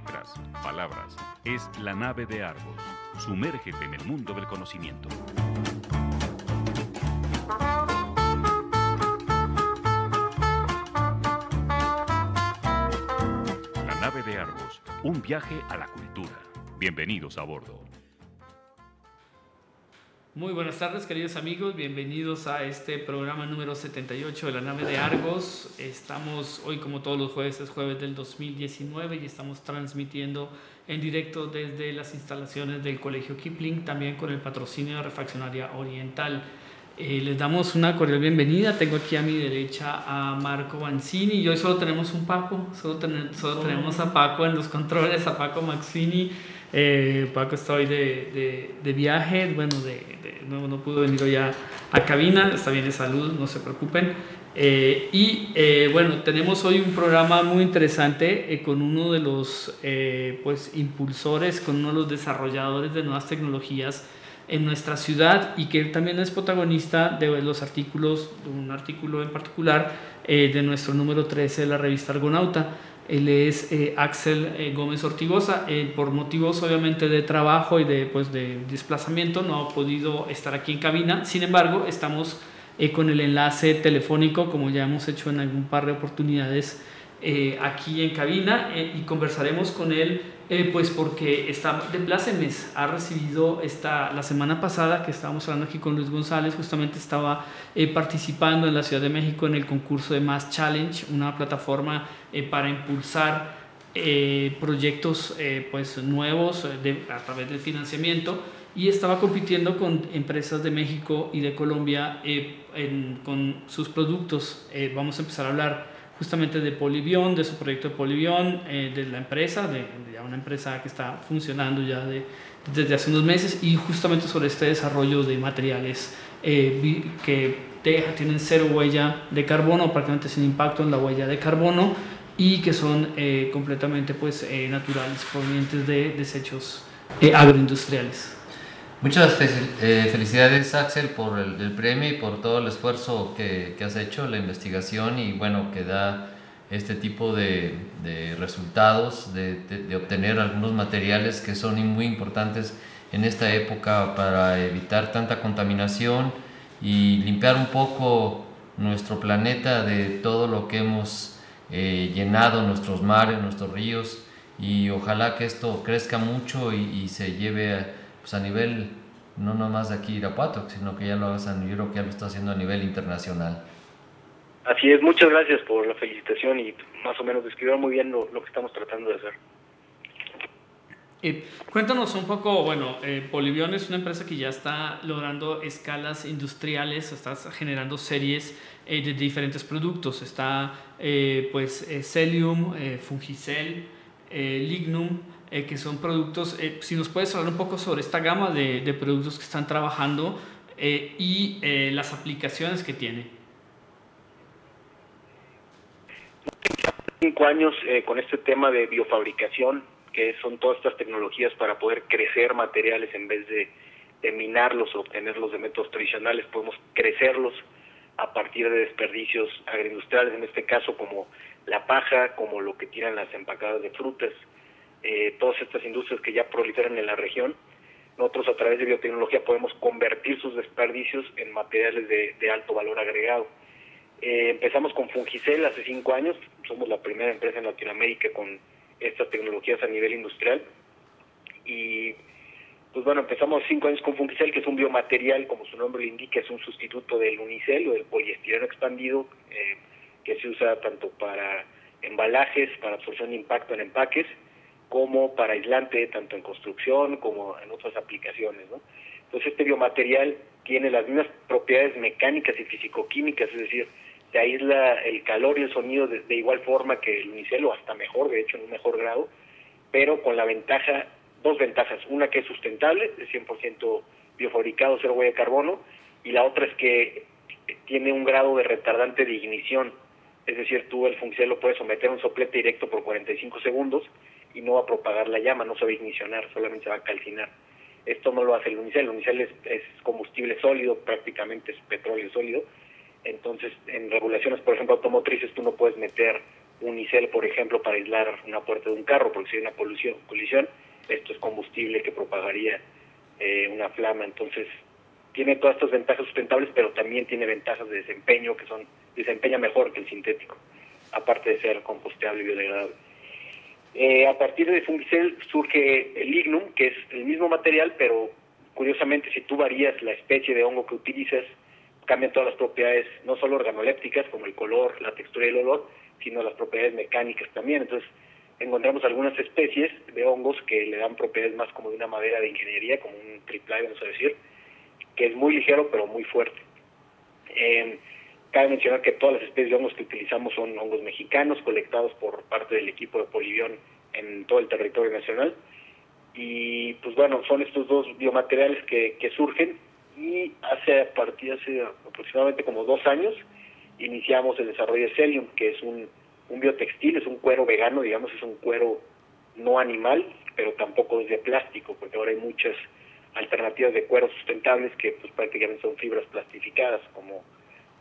letras, palabras. Es la nave de Argos. Sumérgete en el mundo del conocimiento. La nave de Argos. Un viaje a la cultura. Bienvenidos a bordo. Muy buenas tardes, queridos amigos. Bienvenidos a este programa número 78 de la nave de Argos. Estamos hoy, como todos los jueves, es jueves del 2019 y estamos transmitiendo en directo desde las instalaciones del Colegio Kipling, también con el patrocinio de Refaccionaria Oriental. Eh, les damos una cordial bienvenida. Tengo aquí a mi derecha a Marco Banzini y hoy solo tenemos un Paco, solo, solo tenemos a Paco en los controles, a Paco Maxini. Eh, Paco está hoy de, de, de viaje, bueno, de, no, no, pudo venir hoy a, cabina, está bien de salud, no se preocupen. Eh, y eh, bueno, tenemos hoy un programa muy interesante eh, con uno de los pues, impulsores, con uno de los desarrolladores de nuevas tecnologías en nuestra ciudad y que también es protagonista de los artículos, de un artículo en particular de nuestro número 13 de la revista Argonauta. Él es eh, Axel eh, Gómez Ortigosa. Eh, por motivos obviamente de trabajo y de, pues, de desplazamiento no ha podido estar aquí en cabina. Sin embargo, estamos con el enlace telefónico, como ya hemos hecho en algún par de oportunidades aquí en cabina, y conversaremos con él pues porque está de plácemes. Ha recibido esta, la semana pasada que estábamos hablando aquí con Luis González, justamente estaba participando en la Ciudad de México en el concurso de Mass Challenge, una plataforma eh, para impulsar eh, proyectos eh, pues, nuevos de, a través del financiamiento y estaba compitiendo con empresas de México y de Colombia en, con sus productos. vamos a empezar a hablar justamente de Polivion, de su proyecto de Polivion, de la empresa, de, de, una empresa que está funcionando ya de, desde hace unos meses y justamente sobre este desarrollo de materiales que deja, tienen cero huella de carbono, prácticamente sin impacto en la huella de carbono y que son eh, completamente pues, eh, naturales, provenientes de desechos eh, agroindustriales. Muchas felicidades Axel por el, el, premio y por todo el esfuerzo que, que, has hecho, la investigación y bueno, que da este tipo de, de resultados, de, obtener algunos materiales que son muy importantes en esta época para evitar tanta contaminación y limpiar un poco nuestro planeta de todo lo que hemos eh, llenado nuestros mares, nuestros ríos y ojalá que esto crezca mucho y, se lleve a, pues a nivel no nomás de aquí Irapuato, sino que ya lo hagas yo creo que ya lo está haciendo a nivel internacional. Así es, muchas gracias por la felicitación y más o menos describieron muy bien lo, lo que estamos tratando de hacer. Eh, cuéntanos un poco, bueno, eh, Polivion es una empresa que ya está logrando escalas industriales, está generando series eh, de diferentes productos. Está pues Celium, Fungicel, Lignum, que son productos, si nos puedes hablar un poco sobre esta gama de, de productos que están trabajando y las aplicaciones que tiene. Cinco años con este tema de biofabricación que son todas estas tecnologías para poder crecer materiales en vez de, minarlos o obtenerlos de métodos tradicionales, podemos crecerlos a partir de desperdicios agroindustriales, en este caso como la paja, como lo que tiran las empacadas de frutas, eh, todas estas industrias que ya proliferan en la región. Nosotros a través de biotecnología podemos convertir sus desperdicios en materiales de alto valor agregado. Eh, empezamos con Fungicel hace cinco años, somos la primera empresa en Latinoamérica con estas tecnologías a nivel industrial. Y pues bueno, empezamos cinco años con Fungicel, que es un biomaterial, como su nombre le indica, es un sustituto del unicel o del poliestireno expandido, eh, que se usa tanto para embalajes, para absorción de impacto en empaques, como para aislante, tanto en construcción como en otras aplicaciones. ¿no? Entonces este biomaterial tiene las mismas propiedades mecánicas y fisicoquímicas, es decir, te aísla el calor y el sonido de, igual forma que el unicel o hasta mejor, de hecho en un mejor grado, pero con la ventaja, dos ventajas, una que es sustentable, de 100% biofabricado, cero huella de carbono, y la otra es que tiene un grado de retardante de ignición, es decir, tú el fungicel lo puedes someter a un soplete directo por 45 segundos y no va a propagar la llama, no se va a ignicionar, solamente se va a calcinar. Esto no lo hace el unicel, el unicel es, es combustible sólido, prácticamente es petróleo sólido, entonces, en regulaciones, por ejemplo, automotrices, tú no puedes meter unicel, por ejemplo, para aislar una puerta de un carro, porque si hay una colisión, colisión esto es combustible que propagaría eh, una flama. Entonces, tiene todas estas ventajas sustentables, pero también tiene ventajas de desempeño que son desempeña mejor que el sintético, aparte de ser composteable y biodegradable. Eh, a partir de Fungicel surge el lignum, que es el mismo material, pero curiosamente si tú varías la especie de hongo que utilizas, cambian todas las propiedades, no solo organolépticas, como el color, la textura y el olor, sino las propiedades mecánicas también. Entonces, encontramos algunas especies de hongos que le dan propiedades más como de una madera de ingeniería, como un triple vamos a decir, que es muy ligero pero muy fuerte. Eh, cabe mencionar que todas las especies de hongos que utilizamos son hongos mexicanos, colectados por parte del equipo de Polivión en todo el territorio nacional. Y pues bueno, son estos dos biomateriales que surgen y hace a partir hace aproximadamente como dos años iniciamos el desarrollo de Celium, que es un un biotextil, es un cuero vegano, digamos, es un cuero no animal, pero tampoco es de plástico, porque ahora hay muchas alternativas de cueros sustentables que pues prácticamente son fibras plastificadas, como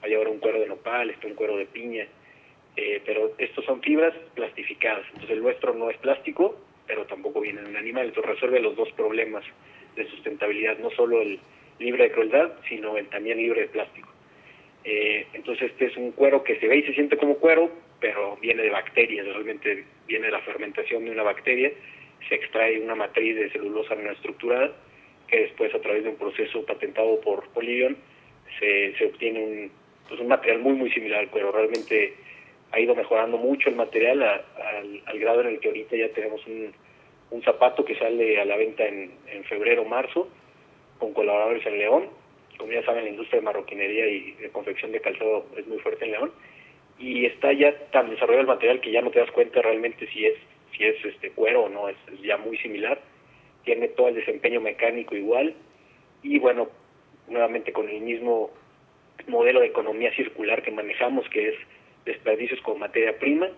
hay ahora un cuero de nopal, está un cuero de piña, eh, pero estos son fibras plastificadas, entonces el nuestro no es plástico, pero tampoco viene de un animal, entonces resuelve los dos problemas de sustentabilidad, no solo el libre de crueldad, sino también libre de plástico. Eh, entonces este es un cuero que se ve y se siente como cuero, pero viene de bacterias, realmente viene de la fermentación de una bacteria, se extrae una matriz de celulosa estructurada que después a través de un proceso patentado por Polygon se, obtiene un, pues un material muy muy similar al cuero, realmente ha ido mejorando mucho el material al, grado en el que ahorita ya tenemos un, un zapato que sale a la venta en, en febrero marzo con colaboradores en León, como ya saben la industria de marroquinería y de confección de calzado es muy fuerte en León y está ya tan desarrollado el material que ya no te das cuenta realmente si es si es este cuero o no, es, ya muy similar, tiene todo el desempeño mecánico igual y bueno, nuevamente con el mismo modelo de economía circular que manejamos que es desperdicios con materia prima,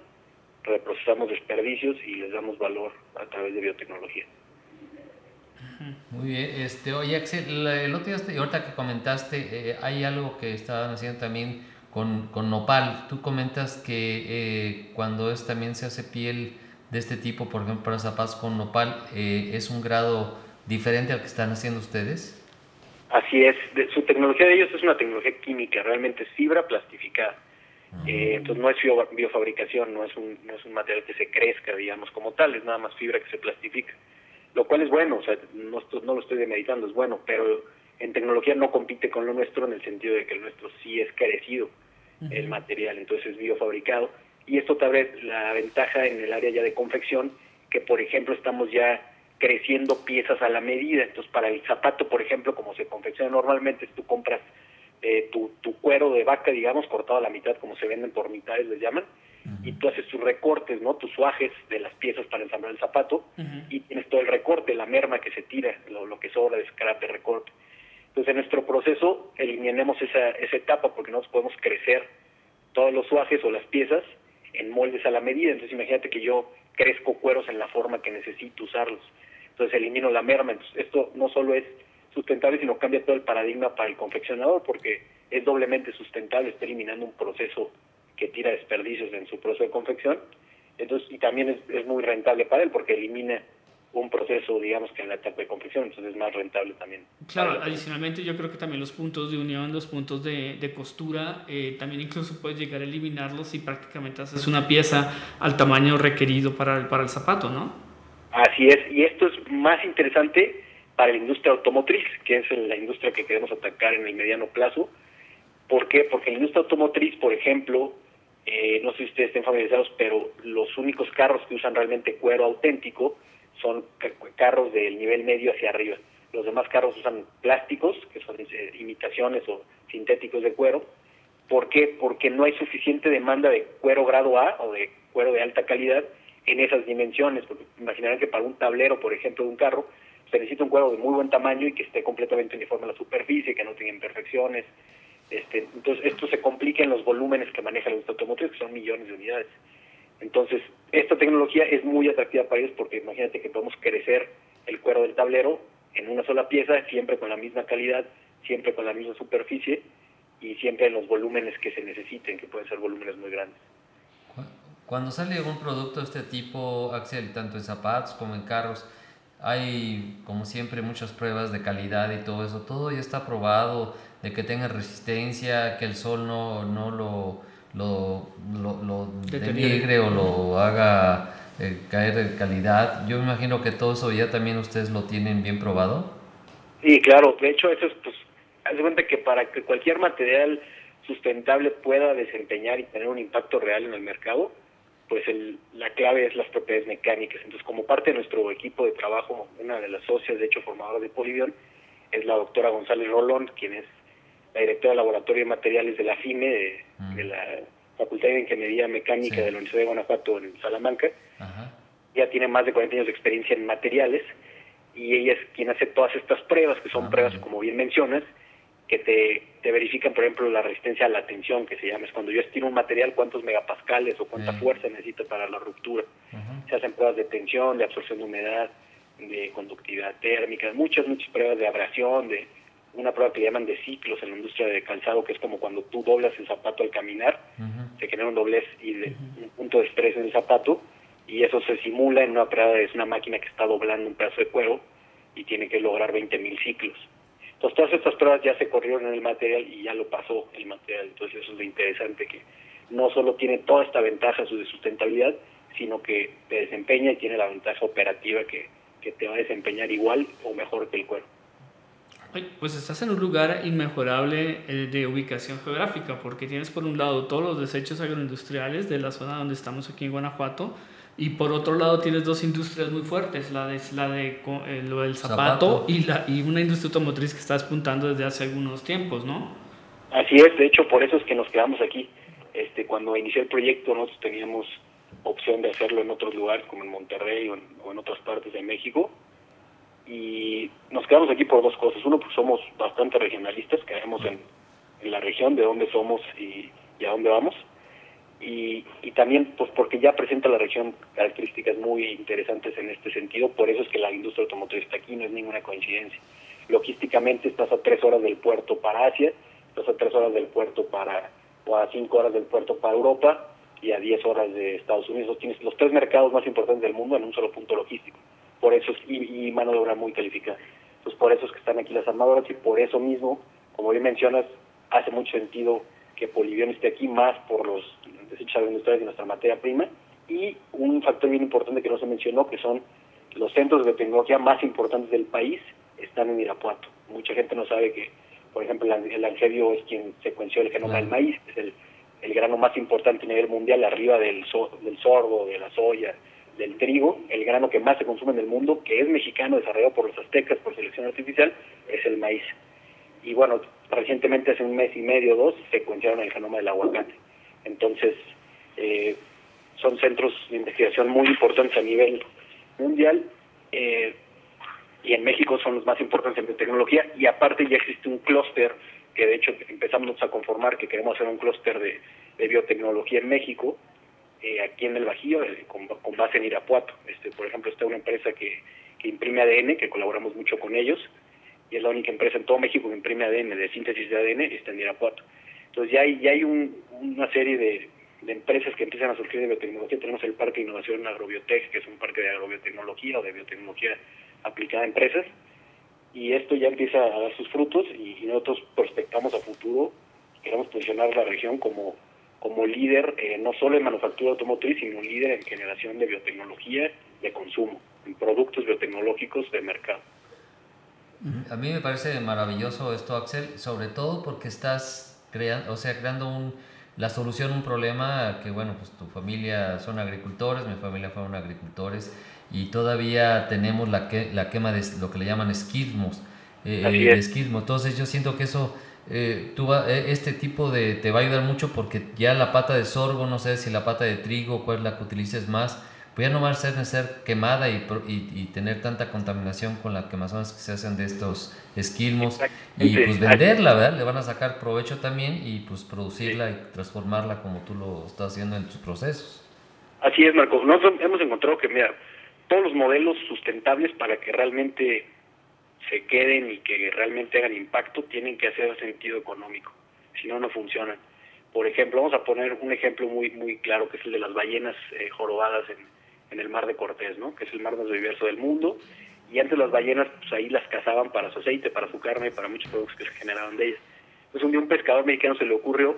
reprocesamos desperdicios y les damos valor a través de biotecnología. Muy bien, este, oye Axel, el otro día, ahorita que comentaste, eh, hay algo que estaban haciendo también con, con nopal. Tú comentas que eh, cuando es, también se hace piel de este tipo, por ejemplo, para zapatos con nopal, eh, ¿es un grado diferente al que están haciendo ustedes? Así es, su tecnología de ellos es una tecnología química, realmente es fibra plastificada. Ah. Eh, entonces no es biofabricación, no es, un, no es un material que se crezca, digamos, como tal, es nada más fibra que se plastifica. Lo cual es bueno, o sea, no, no lo estoy demeditando, es bueno, pero en tecnología no compite con lo nuestro en el sentido de que el nuestro sí es carecido el material, entonces es biofabricado. Y esto te abre la ventaja en el área ya de confección, que por ejemplo estamos ya creciendo piezas a la medida. Entonces para el zapato, por ejemplo, como se confecciona normalmente, tú compras eh, tu, tu, cuero de vaca, digamos, cortado a la mitad, como se venden por mitades, les llaman, y tú haces tus recortes, ¿no? Tus suajes de las piezas para ensamblar el zapato, y tienes todo el recorte, la merma que se tira, lo, lo que sobra de scrap de recorte. Entonces, en nuestro proceso eliminemos esa, esa etapa porque no podemos crecer todos los suajes o las piezas en moldes a la medida. Entonces, imagínate que yo crezco cueros en la forma que necesito usarlos. Entonces, elimino la merma. Entonces, esto no solo es sustentable, sino cambia todo el paradigma para el confeccionador porque es doblemente sustentable, está eliminando un proceso que tira desperdicios en su proceso de confección. Entonces, y también es, es muy rentable para él porque elimina un proceso, digamos, que en la etapa de confección, entonces es más rentable también. Claro, adicionalmente yo creo que también los puntos de unión, los puntos de, de costura, eh, también incluso puedes llegar a eliminarlos y prácticamente haces una pieza al tamaño requerido para el, para el zapato, ¿no? Así es, y esto es más interesante para la industria automotriz, que es la industria que queremos atacar en el mediano plazo. ¿Por qué? Porque la industria automotriz, por ejemplo, eh, no sé si ustedes estén familiarizados, pero los únicos carros que usan realmente cuero auténtico, son carros del nivel medio hacia arriba. Los demás carros usan plásticos, que son eh, imitaciones o sintéticos de cuero. ¿Por qué? Porque no hay suficiente demanda de cuero grado A o de cuero de alta calidad en esas dimensiones. Porque imaginarán que para un tablero, por ejemplo, de un carro, se necesita un cuero de muy buen tamaño y que esté completamente uniforme a la superficie, que no tenga imperfecciones. Este, entonces, esto se complica en los volúmenes que maneja la industria automotriz, que son millones de unidades. Entonces, esta tecnología es muy atractiva para ellos porque imagínate que podemos crecer el cuero del tablero en una sola pieza, siempre con la misma calidad, siempre con la misma superficie y siempre en los volúmenes que se necesiten, que pueden ser volúmenes muy grandes. Cuando sale un producto de este tipo, Axel, tanto en zapatos como en carros, hay como siempre muchas pruebas de calidad y todo eso. Todo ya está probado, de que tenga resistencia, que el sol no, no lo, lo, lo, denigre o lo haga eh, caer de calidad. Yo me imagino que todo eso ya también ustedes lo tienen bien probado. Sí, claro. De hecho, eso es, pues, haz de cuenta que para que cualquier material sustentable pueda desempeñar y tener un impacto real en el mercado, pues el, la clave es las propiedades mecánicas. Entonces, como parte de nuestro equipo de trabajo, una de las socias, de hecho, formadora de Polivion, es la doctora González Rolón, quien es la directora del Laboratorio de Materiales de la FIME, de, mm. la Facultad de Ingeniería Mecánica de la Universidad de Guanajuato en Salamanca. Ya tiene más de 40 años de experiencia en materiales y ella es quien hace todas estas pruebas, que son ah, pruebas, como bien mencionas, que te, te, verifican, por ejemplo, la resistencia a la tensión, que se llama, es cuando yo estiro un material, cuántos megapascales o cuánta fuerza necesita para la ruptura. Se hacen pruebas de tensión, de absorción de humedad, de conductividad térmica, muchas, muchas pruebas de abrasión, de una prueba que llaman de ciclos en la industria de calzado, que es como cuando tú doblas el zapato al caminar, se genera un doblez y un punto de estrés en el zapato, y eso se simula en una prueba, es una máquina que está doblando un pedazo de cuero y tiene que lograr 20.000 ciclos. Entonces todas estas pruebas ya se corrieron en el material y ya lo pasó el material. Entonces eso es lo interesante, que no solo tiene toda esta ventaja de sustentabilidad, sino que te desempeña y tiene la ventaja operativa que, que te va a desempeñar igual o mejor que el cuero. Pues estás en un lugar inmejorable eh, de ubicación geográfica, porque tienes por un lado todos los desechos agroindustriales de la zona donde estamos aquí en Guanajuato, y por otro lado tienes dos industrias muy fuertes, la de, la de eh, lo del zapato, Y, la, y una industria automotriz que está despuntando desde hace algunos tiempos, ¿no? Así es, de hecho por eso es que nos quedamos aquí. Este, cuando inicié el proyecto nosotros teníamos opción de hacerlo en otros lugares como en Monterrey o en, otras partes de México y nos quedamos aquí por dos cosas. Uno, pues somos bastante regionalistas, quedamos en, la región de donde somos y, y a dónde vamos y, y también pues porque ya presenta la región características muy interesantes en este sentido, por eso es que la industria automotriz está aquí, no es ninguna coincidencia. Logísticamente estás a tres horas del puerto para Asia, estás a tres horas del puerto para, o a cinco horas del puerto para Europa y a diez horas de Estados Unidos. Tienes los tres mercados más importantes del mundo en un solo punto logístico. Por eso es, y, y mano de obra muy calificada. Entonces por eso es que están aquí las armadoras y por eso mismo, como bien mencionas, hace mucho sentido que Polivión esté aquí más por los desechos agroindustriales de nuestra materia prima y un factor bien importante que no se mencionó que son los centros de tecnología más importantes del país están en Irapuato. Mucha gente no sabe que, por ejemplo, el angerio es quien secuenció el genoma del maíz, es el, el, grano más importante a nivel mundial, arriba del, del sorgo, de la soya, del trigo, el grano que más se consume en el mundo, que es mexicano, desarrollado por los aztecas por selección artificial, es el maíz. Y bueno, recientemente, hace un mes y medio o dos, secuenciaron el genoma del aguacate. Entonces, eh, son centros de investigación muy importantes a nivel mundial eh, y en México son los más importantes en biotecnología y aparte ya existe un clúster que de hecho empezamos a conformar que queremos hacer un clúster de, biotecnología en México, eh, aquí en el Bajío, con, base en Irapuato. Este, por ejemplo, está una empresa que, que imprime ADN, que colaboramos mucho con ellos, y es la única empresa en todo México que imprime ADN, de síntesis de ADN, está en Irapuato. Entonces ya hay, ya hay una serie de, empresas que empiezan a surgir de biotecnología. Tenemos el Parque de Innovación Agrobiotech, que es un parque de agrobiotecnología o de biotecnología aplicada a empresas. Y esto ya empieza a dar sus frutos y, nosotros prospectamos a futuro. Queremos posicionar la región como, como líder, eh, no solo en manufactura automotriz, sino líder en generación de biotecnología de consumo, en productos biotecnológicos de mercado. A mí me parece maravilloso esto, Axel, sobre todo porque estás creando, o sea, creando un, la solución a un problema que, bueno, pues tu familia son agricultores, mi familia fueron agricultores y todavía tenemos la, que, la quema de lo que le llaman esquismos. Eh, esquismo. Entonces yo siento que eso, eh, tú eh, este tipo de, te va a ayudar mucho porque ya la pata de sorgo, no sé si la pata de trigo, cuál es la que utilices más, pues ya no va a ser, ser quemada y, y, tener tanta contaminación con las quemazones que se hacen de estos esquilmos y pues venderla, ¿verdad? Le van a sacar provecho también y pues producirla y transformarla como tú lo estás haciendo en tus procesos. Así es, Marco. Nosotros hemos encontrado que, mira, todos los modelos sustentables para que realmente se queden y que realmente hagan impacto tienen que hacer sentido económico, si no, no funcionan. Por ejemplo, vamos a poner un ejemplo muy muy claro que es el de las ballenas eh, jorobadas en, en el mar de Cortés, ¿no? que es el mar más diverso del mundo. Y antes las ballenas, pues ahí las cazaban para su aceite, para su carne, para muchos productos que se generaban de ellas. Entonces un día un pescador mexicano se le ocurrió,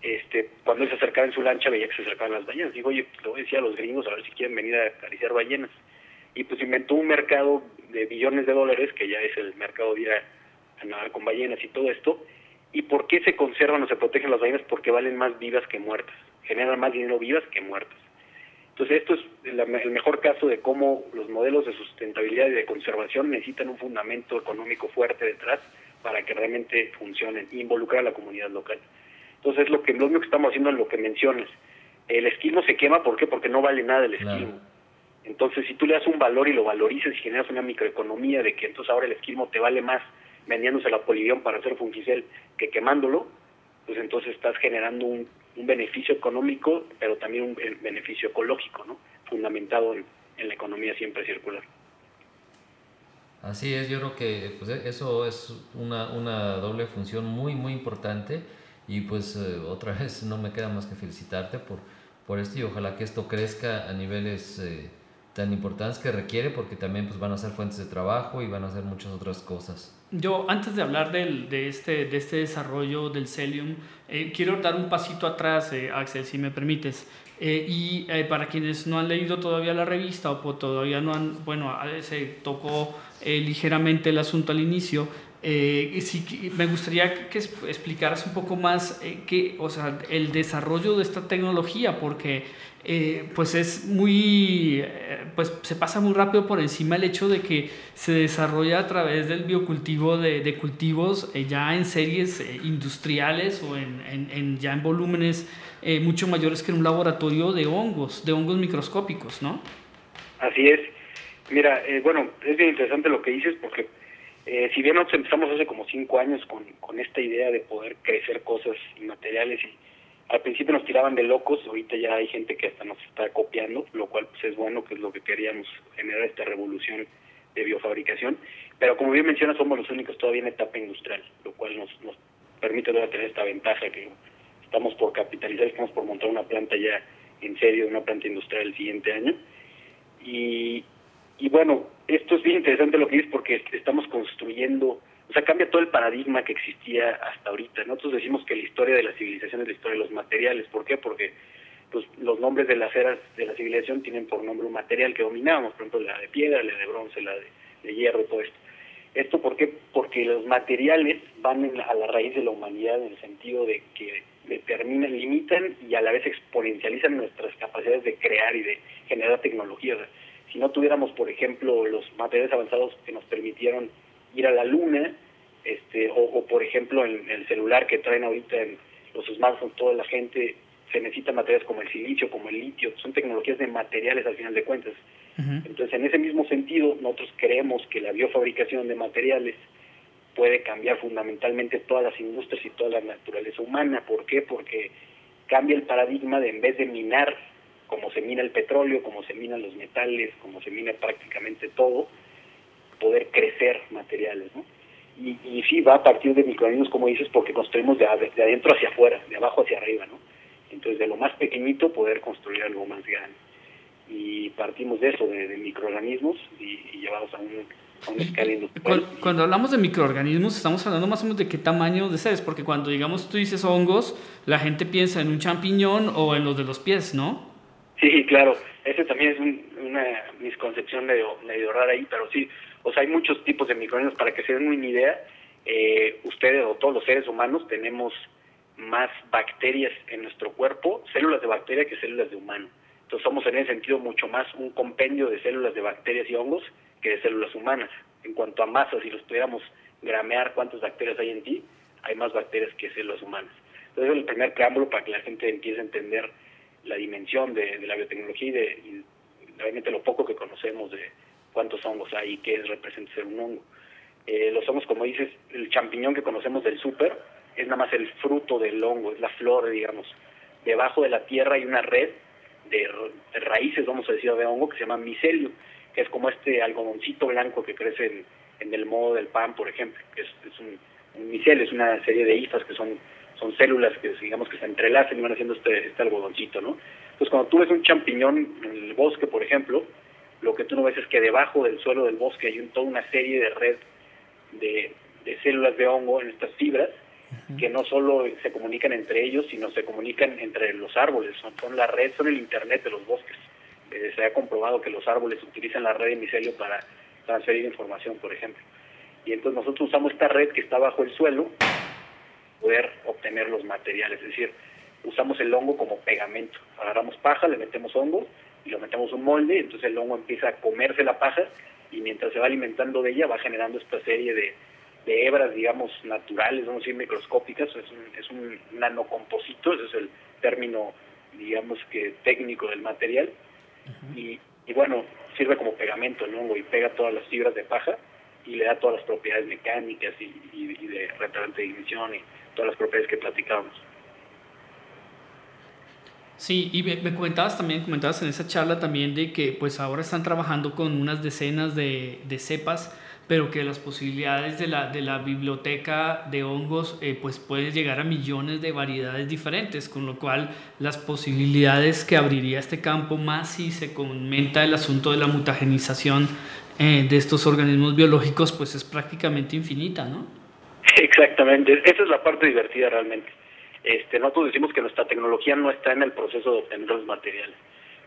este, cuando él se acercaba en su lancha veía que se acercaban las ballenas. Digo, oye, le voy a decir a los gringos a ver si quieren venir a acariciar ballenas. Y pues inventó un mercado de billones de dólares, que ya es el mercado nadar con ballenas y todo esto. ¿Y por qué se conservan o se protegen las ballenas? Porque valen más vivas que muertas. Generan más dinero vivas que muertas. Entonces, esto es el mejor caso de cómo los modelos de sustentabilidad y de conservación necesitan un fundamento económico fuerte detrás para que realmente funcionen e involucrar a la comunidad local. Entonces, lo que lo único que estamos haciendo es lo que mencionas. El esquilmo se quema, ¿por qué? Porque no vale nada el esquilmo. Entonces, si tú le das un valor y lo valorizas y generas una microeconomía de que entonces ahora el esquilmo te vale más vendiéndose la polivión para hacer fungicel que quemándolo, pues entonces estás generando un, beneficio económico, pero también un beneficio ecológico, ¿no? fundamentado en, la economía siempre circular. Así es, yo creo que pues, eso es una, una doble función muy, muy importante y pues eh, otra vez no me queda más que felicitarte por, por esto y ojalá que esto crezca a niveles eh, tan importantes que requiere porque también pues, van a ser fuentes de trabajo y van a ser muchas otras cosas. Yo, antes de hablar del, de, este, de este desarrollo del Celium, eh, quiero dar un pasito atrás, eh, Axel, si me permites. Eh, y para quienes no han leído todavía la revista o todavía no han, bueno, se tocó ligeramente el asunto al inicio, sí, me gustaría que explicaras un poco más que, o sea, el desarrollo de esta tecnología, porque eh, pues es muy, eh, pues se pasa muy rápido por encima el hecho de que se desarrolla a través del biocultivo de, cultivos eh, ya en series industriales o en, en, ya en volúmenes mucho mayores que en un laboratorio de hongos, de hongos microscópicos, ¿no? Así es. Mira, bueno, es bien interesante lo que dices porque si bien nosotros empezamos hace como cinco años con, con esta idea de poder crecer cosas inmateriales y al principio nos tiraban de locos, ahorita ya hay gente que hasta nos está copiando, lo cual pues es bueno, que es lo que queríamos generar esta revolución de biofabricación, pero como bien menciona somos los únicos todavía en etapa industrial, lo cual nos, nos permite todavía tener esta ventaja que estamos por capitalizar, estamos por montar una planta ya en serio, una planta industrial el siguiente año. Y, y bueno, esto es bien interesante lo que dices porque estamos construyendo o sea, cambia todo el paradigma que existía hasta ahorita. Nosotros decimos que la historia de la civilización es la historia de los materiales. ¿Por qué? Porque pues, los nombres de las eras de la civilización tienen por nombre un material que dominábamos, por ejemplo, la de piedra, la de bronce, la de, hierro, todo esto. ¿Esto por qué? Porque los materiales van a la raíz de la humanidad en el sentido de que determinan, limitan y a la vez exponencializan nuestras capacidades de crear y de generar tecnología. Si no tuviéramos, por ejemplo, los materiales avanzados que nos permitieron ir a la luna, este, o, por ejemplo en el celular que traen ahorita en los smartphones toda la gente, se necesitan materiales como el silicio, como el litio, son tecnologías de materiales al final de cuentas. Entonces, en ese mismo sentido, nosotros creemos que la biofabricación de materiales puede cambiar fundamentalmente todas las industrias y toda la naturaleza humana. ¿Por qué? Porque cambia el paradigma de en vez de minar como se mina el petróleo, como se minan los metales, como se mina prácticamente todo, poder crecer materiales, ¿no? Y, y sí va a partir de microorganismos, como dices, porque construimos de, de adentro hacia afuera, de abajo hacia arriba, ¿no? Entonces, de lo más pequeñito poder construir algo más grande. Y partimos de eso, de, microorganismos y, y, llevados a un, industrial. Cuando, hablamos de microorganismos, estamos hablando más o menos de qué tamaño de seres, porque cuando digamos tú dices hongos, la gente piensa en un champiñón o en los de los pies, ¿no? Sí, claro. Ese también es una misconcepción medio, medio rara ahí, pero sí, o sea, hay muchos tipos de microorganismos. Para que se den una idea, eh, ustedes o todos los seres humanos tenemos más bacterias en nuestro cuerpo, células de bacteria que células de humano. Entonces somos en ese sentido mucho más un compendio de células de bacterias y hongos que de células humanas. En cuanto a masa, si los pudiéramos gramear cuántas bacterias hay en ti, hay más bacterias que células humanas. Entonces es el primer preámbulo para que la gente empiece a entender la dimensión de, la biotecnología y, de, realmente lo poco que conocemos de, cuántos hongos hay y qué es, representa ser un hongo. Eh, los hongos, como dices, el champiñón que conocemos del súper es nada más el fruto del hongo, es la flor, digamos. Debajo de la tierra hay una red de, raíces, vamos a decir, de hongo que se llama micelio, que es como este algodoncito blanco que crece en, el modo del pan, por ejemplo, que es, un, micelio, es una serie de hifas que son, son células que digamos que se entrelazan y van haciendo este, este algodoncito, ¿no? Entonces cuando tú ves un champiñón en el bosque, por ejemplo, lo que tú no ves es que debajo del suelo del bosque hay toda una serie de red de, células de hongo en estas fibras que no solo se comunican entre ellos, sino se comunican entre los árboles, son, son la red, son el internet de los bosques. Eh, se ha comprobado que los árboles utilizan la red de micelio para transferir información, por ejemplo. Y entonces nosotros usamos esta red que está bajo el suelo poder obtener los materiales, es decir, usamos el hongo como pegamento. Agarramos paja, le metemos hongo y lo metemos un molde, entonces el hongo empieza a comerse la paja y mientras se va alimentando de ella va generando esta serie de, hebras, digamos, naturales, vamos a decir microscópicas, es un, es un nanocomposito, ese es el término, digamos que técnico del material, y, y, bueno, sirve como pegamento el hongo y pega todas las fibras de paja y le da todas las propiedades mecánicas y, y, de retardante de ignición y todas las propiedades que platicábamos. Sí, y me, comentabas también, comentabas en esa charla también de que pues ahora están trabajando con unas decenas de, de cepas, pero que las posibilidades de la, de la biblioteca de hongos eh, pues pueden llegar a millones de variedades diferentes, con lo cual las posibilidades que abriría este campo más si se comenta el asunto de la mutagenización eh, de estos organismos biológicos pues es prácticamente infinita, ¿no? Exactamente, esa es la parte divertida realmente. Este, nosotros decimos que nuestra tecnología no está en el proceso de obtener los materiales.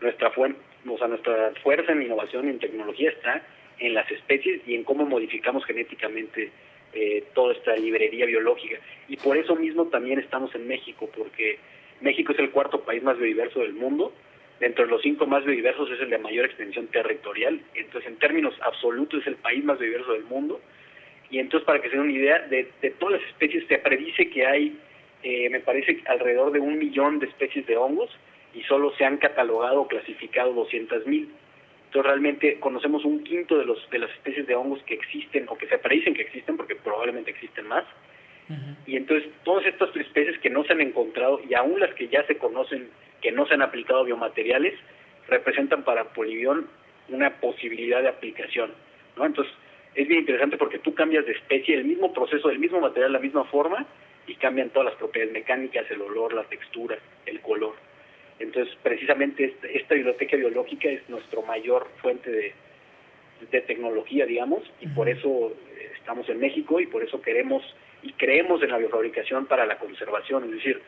Nuestra, o sea, nuestra fuerza en innovación y en tecnología está en las especies y en cómo modificamos genéticamente eh, toda esta librería biológica. Y por eso mismo también estamos en México, porque México es el cuarto país más biodiverso del mundo. Dentro de los cinco más biodiversos es el de mayor extensión territorial. Entonces, en términos absolutos, es el país más biodiverso del mundo. Y entonces, para que se den una idea, de, de todas las especies se predice que hay eh, me parece alrededor de un millón de especies de hongos y solo se han catalogado o clasificado 200 mil. Entonces realmente conocemos un quinto de, los, de las especies de hongos que existen o que se predicen que existen porque probablemente existen más. Y entonces todas estas especies que no se han encontrado y aún las que ya se conocen que no se han aplicado a biomateriales representan para Polibión una posibilidad de aplicación. ¿no? Entonces es bien interesante porque tú cambias de especie, el mismo proceso, el mismo material, la misma forma, y cambian todas las propiedades mecánicas, el olor, la textura, el color. Entonces, precisamente esta, biblioteca biológica es nuestro mayor fuente de, tecnología, digamos, y por eso eh, estamos en México y por eso queremos y creemos en la biofabricación para la conservación, es decir,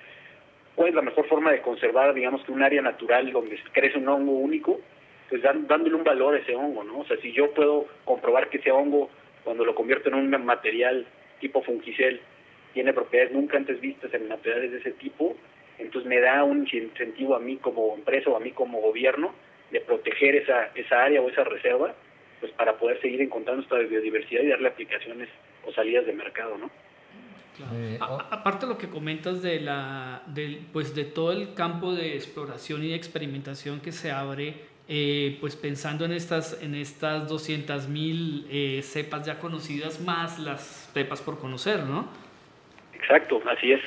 ¿cuál es la mejor forma de conservar, digamos, que un área natural donde crece un hongo único? Pues dándole un valor a ese hongo, ¿no? O sea, si yo puedo comprobar que ese hongo, cuando lo convierto en un material tipo fungicel, tiene propiedades nunca antes vistas en materiales de ese tipo, entonces me da un incentivo a mí como empresa o a mí como gobierno de proteger esa, esa área o esa reserva, pues para poder seguir encontrando esta biodiversidad y darle aplicaciones o salidas de mercado, ¿no? Eh, aparte lo que comentas de la, del, pues de todo el campo de exploración y experimentación que se abre, eh, pues pensando en estas, en estas 200.000 eh, cepas ya conocidas más las cepas por conocer, ¿no? Exacto, así es.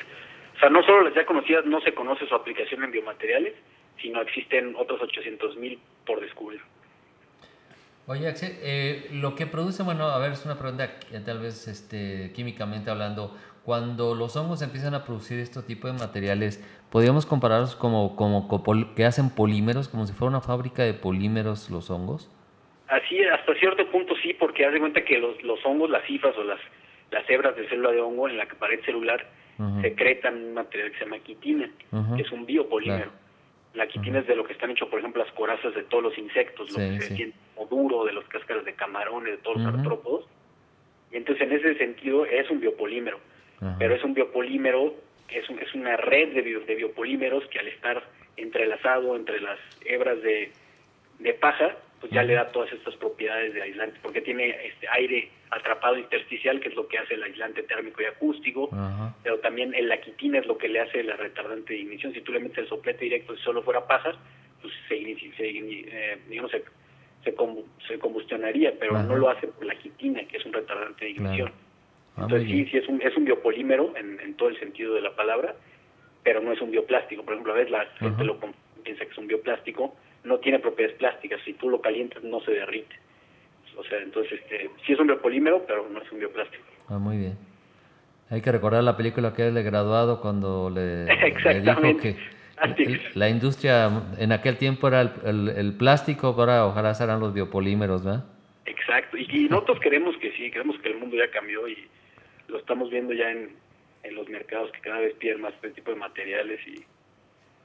O sea, no solo las ya conocidas no se conoce su aplicación en biomateriales, sino existen otros 800 mil por descubrir. Oye, Axel, eh, lo que produce, bueno, a ver, es una pregunta tal vez este, químicamente hablando, cuando los hongos empiezan a producir este tipo de materiales, ¿podríamos compararlos como, como, que hacen polímeros, como si fuera una fábrica de polímeros los hongos? Así, hasta cierto punto sí, porque haz de cuenta que los, los hongos, las cifras o las las hebras de célula de hongo en la pared celular secretan un material que se llama quitina, que es un biopolímero. La quitina es de lo que están hechos, por ejemplo, las corazas de todos los insectos, lo que se siente como duro, de los cáscaras de camarones, de todos los artrópodos. Y entonces, en ese sentido, es un biopolímero. Pero es un biopolímero, es, es una red de, de biopolímeros que al estar entrelazado entre las hebras de, de paja, pues ya le da todas estas propiedades de aislante, porque tiene este aire atrapado intersticial, que es lo que hace el aislante térmico y acústico, pero también el laquitina es lo que le hace la retardante de ignición. Si tú le metes el soplete directo, si solo fuera paja, pues se, se, eh, digamos, se, se, combustionaría, pero no lo hace por la quitina, que es un retardante de ignición. Entonces sí, sí es un, es un biopolímero en, en, todo el sentido de la palabra, pero no es un bioplástico. Por ejemplo, a veces la gente lo piensa que es un bioplástico, no tiene propiedades plásticas, si tú lo calientas no se derrite. O sea, entonces este, sí es un biopolímero, pero no es un bioplástico. Ah, muy bien. Hay que recordar la película que él le graduado cuando le, le dijo que la industria en aquel tiempo era el, el, plástico, ahora ojalá serán los biopolímeros, ¿verdad? Exacto, y, nosotros queremos que sí, queremos que el mundo ya cambió y lo estamos viendo ya en, en los mercados que cada vez piden más este tipo de materiales y,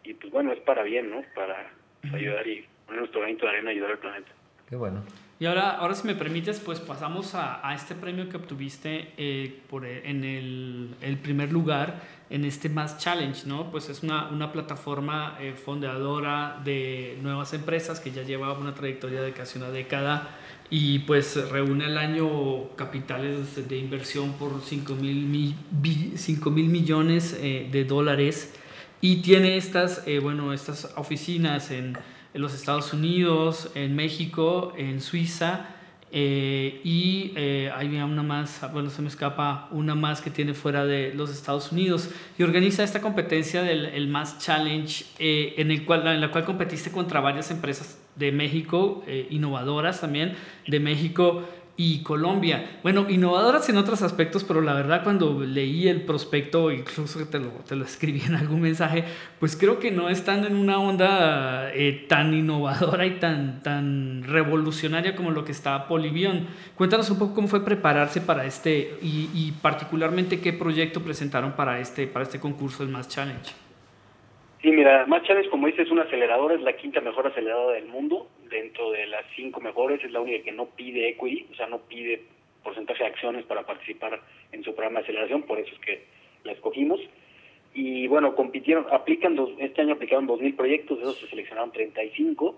y pues bueno, es para bien, ¿no? Para ayudar y poner nuestro granito de arena y ayudar al planeta. Qué bueno. Y ahora, ahora si me permites, pues pasamos a, a este premio que obtuviste eh, por, en el, el, primer lugar en este Mass Challenge, ¿no? Pues es una, una plataforma eh, fundadora de nuevas empresas que ya lleva una trayectoria de casi una década y pues reúne al año capitales de inversión por 5 mil, mil millones eh, de dólares y tiene estas, bueno, estas oficinas en en los Estados Unidos, en México, en Suiza. Eh, y eh, hay una más, bueno, se me escapa una más que tiene fuera de los Estados Unidos. Y organiza esta competencia del el Mass Challenge eh, en, el cual, en la cual competiste contra varias empresas de México, innovadoras también de México y Colombia. Bueno, innovadoras en otros aspectos, pero la verdad cuando leí el prospecto, incluso te lo, te lo escribí en algún mensaje, pues creo que no están en una onda eh, tan innovadora y tan, tan revolucionaria como lo que está Polivion. Cuéntanos un poco cómo fue prepararse para este y, y particularmente qué proyecto presentaron para este, para este concurso, el Mass Challenge. Sí, mira, Mass Challenge, como dices, es una aceleradora, es la quinta mejor aceleradora del mundo dentro de las cinco mejores, es la única que no pide equity, o sea, no pide porcentaje de acciones para participar en su programa de aceleración, por eso es que la escogimos. Y bueno, compitieron, aplican dos, este año aplicaron 2.000 proyectos, de esos se seleccionaron 35,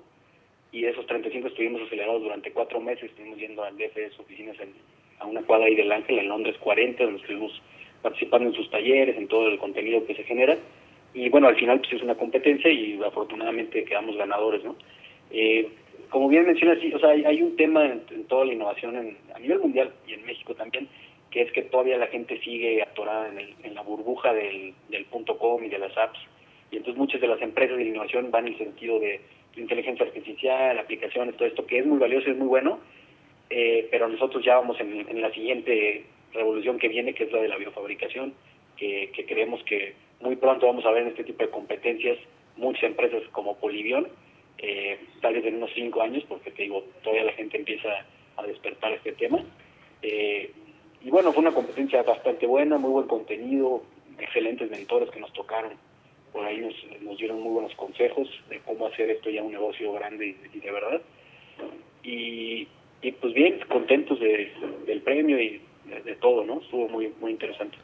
y de esos 35 estuvimos acelerados durante cuatro meses, estuvimos yendo al DFS oficinas en, a una cuadra ahí del Ángel, en Londres 40, donde estuvimos participando en sus talleres, en todo el contenido que se genera. Y bueno, al final pues es una competencia y afortunadamente quedamos ganadores, ¿no? Eh, como bien mencionas, sí, o sea, hay, un tema en, toda la innovación en, a nivel mundial y en México también, que es que todavía la gente sigue atorada en, el, en la burbuja del, del punto com y de las apps. Y entonces muchas de las empresas de innovación van en el sentido de inteligencia artificial, aplicaciones, todo esto, que es muy valioso, es muy bueno, eh, pero nosotros ya vamos en, en, la siguiente revolución que viene, que es la de la biofabricación, que, que creemos que muy pronto vamos a ver en este tipo de competencias muchas empresas como Polivion, eh, tal vez en unos cinco años, porque te digo, todavía la gente empieza a despertar este tema. Eh, y bueno, fue una competencia bastante buena, muy buen contenido, excelentes mentores que nos tocaron. Por ahí nos, nos dieron muy buenos consejos de cómo hacer esto ya un negocio grande y, de verdad. Y, pues bien, contentos de, del premio y de, todo, ¿no? Estuvo muy, muy interesante.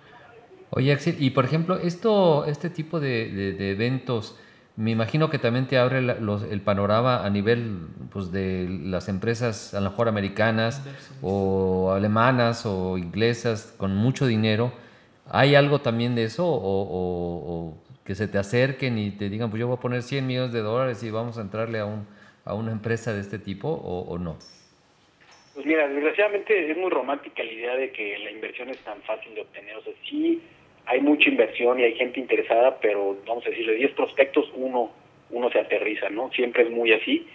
Oye, Axel, y por ejemplo, esto, este tipo de, de, de eventos, me imagino que también te abre el panorama a nivel pues, de las empresas, a lo mejor americanas o alemanas o inglesas con mucho dinero. ¿Hay algo también de eso o, que se te acerquen y te digan, pues yo voy a poner 100 millones de dólares y vamos a entrarle a, un, a una empresa de este tipo o, no? Pues mira, desgraciadamente es muy romántica la idea de que la inversión es tan fácil de obtener. O sea, sí hay mucha inversión y hay gente interesada, pero vamos a decirle, 10 prospectos, uno, uno se aterriza, ¿no? Siempre es muy así,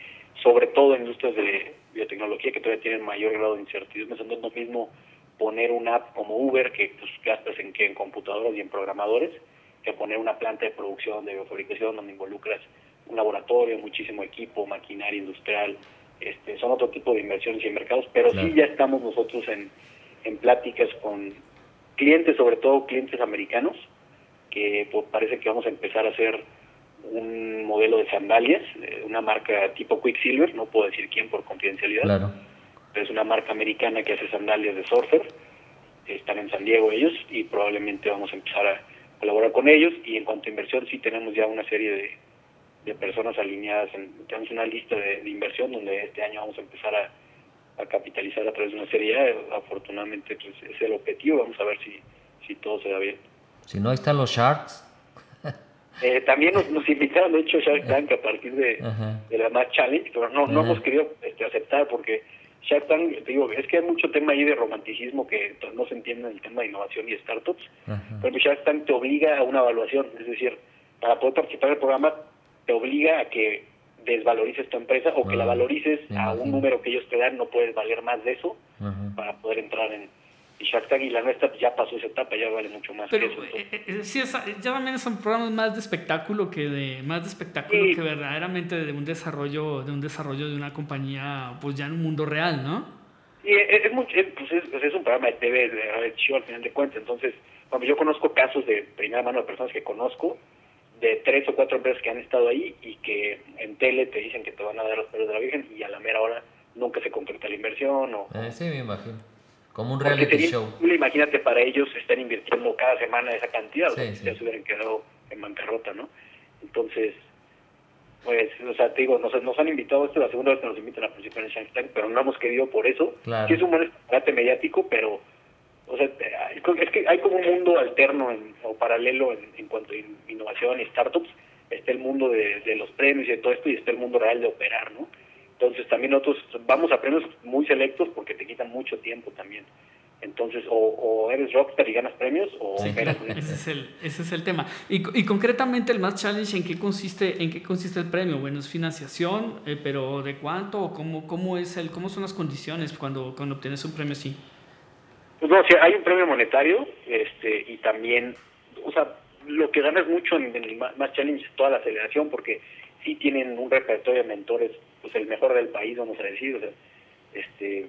sobre todo en industrias de biotecnología que todavía tienen mayor grado de incertidumbre. No es lo mismo poner una app como Uber, que pues, gastas en, que en computadoras y en programadores, que poner una planta de producción, de biofabricación, donde involucras un laboratorio, muchísimo equipo, maquinaria industrial. Este, son otro tipo de inversiones y mercados, pero sí ya estamos nosotros en, en pláticas con clientes, sobre todo clientes americanos, que pues, parece que vamos a empezar a hacer un modelo de sandalias, eh, una marca tipo Quicksilver, no puedo decir quién por confidencialidad, claro. pero es una marca americana que hace sandalias de surfer, están en San Diego ellos y probablemente vamos a empezar a colaborar con ellos y en cuanto a inversión sí tenemos ya una serie de, de personas alineadas, en, tenemos una lista de, de inversión donde este año vamos a empezar a a capitalizar a través de una serie Afortunadamente pues, es el objetivo, vamos a ver si, si todo se da bien. Si no, ahí están los Sharks. Eh, también nos, invitaron, de hecho, Shark Tank a partir de, de la Match Challenge, pero no, no hemos querido este, aceptar porque Shark Tank, te digo, es que hay mucho tema ahí de romanticismo que pues, no se entiende en el tema de innovación y startups. Pero Shark Tank te obliga a una evaluación, es decir, para poder participar del programa te obliga a que desvalorices tu empresa o que la valorices a un número que ellos te dan, no puedes valer más de eso para poder entrar en, y Shark Tank y la nuestra pues, ya pasó esa etapa, ya vale mucho más Pero que eso. eh, eh, sí, esa- ya también son programas más de espectáculo que de más de espectáculo Sí. que verdaderamente de un desarrollo de un desarrollo de una compañía pues ya en un mundo real, ¿no? Sí, es, es, mucho- es- pues es, pues es un programa de TV de show al final de cuentas. Entonces, cuando yo conozco casos de primera mano de personas que conozco, de tres o cuatro empresas que han estado ahí y que en tele te dicen que te van a dar los pelos de la Virgen y a la mera hora nunca se concreta la inversión o... Eh, sí, me imagino. Como un reality sería show. imagínate, para ellos están invirtiendo cada semana esa cantidad, o sea, Sí, ya sí. se hubieran quedado en bancarrota, ¿no? Entonces, pues, o sea, te digo, nos, nos han invitado, esta es la segunda vez que nos invitan a participar en Shark Tank, pero no hemos querido por eso. Claro. Sí es un buen escaparate mediático, pero, o sea, es que hay como un mundo alterno en- o paralelo en, en cuanto a in- innovación y startups. Está el mundo de, de los premios y de todo esto, y está el mundo real de operar, ¿no? Entonces, también nosotros vamos a premios muy selectos porque te quitan mucho tiempo también. Entonces, o, o eres rockstar y ganas premios, o Sí. operas un- Ese es el, ese es el tema. Y, y concretamente el Math Challenge, ¿en qué consiste, en qué consiste el premio? Bueno, es financiación, eh, pero ¿de cuánto? ¿O cómo, cómo, es el, ¿Cómo son las condiciones cuando, cuando obtienes un premio así? Pues no, sí, hay un premio monetario este y también, o sea, lo que ganas mucho en, el Mass Challenge toda la aceleración porque sí tienen un repertorio de mentores, pues el mejor del país, vamos a decir, o sea, este,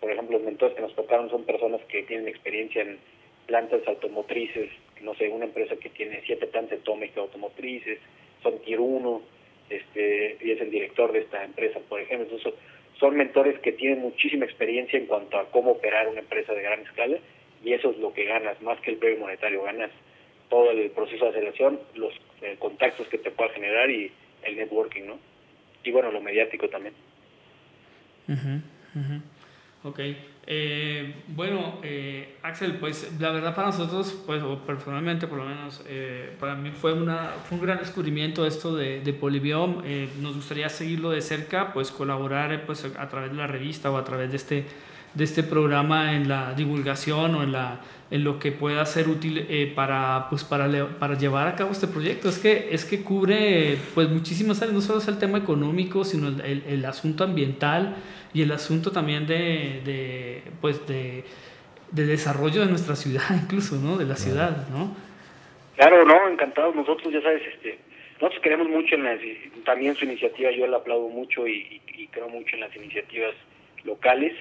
por ejemplo, los mentores que nos tocaron son personas que tienen experiencia en plantas automotrices, no sé, una empresa que tiene siete plantas atómicas automotrices, son tier 1, este, y es el director de esta empresa, por ejemplo, entonces son mentores que tienen muchísima experiencia en cuanto a cómo operar una empresa de gran escala y eso es lo que ganas, más que el premio monetario, ganas todo el proceso de aceleración, los eh, contactos que te pueda generar y el networking, ¿no? Y bueno, lo mediático también. Ujú, ujú. Ok. Eh, bueno, eh, Axel, pues la verdad para nosotros, pues o personalmente por lo menos, eh, para mí fue, una, fue un gran descubrimiento esto de, de Polybiom. Eh, nos gustaría seguirlo de cerca, pues colaborar eh, pues, a través de la revista o a través de este, de este programa en la divulgación o en, la, en lo que pueda ser útil eh, para, pues, para, le- para llevar a cabo este proyecto. Es que, es que cubre pues, muchísimas áreas, no solo es el tema económico, sino el, el- el asunto ambiental y el asunto también de, de, pues, de, de desarrollo de nuestra ciudad, incluso, ¿no? De la ciudad, ¿no? Claro, no, encantados. Nosotros, ya sabes, este, nosotros queremos mucho en las, también su iniciativa, yo la aplaudo mucho y, y- y creo mucho en las iniciativas locales.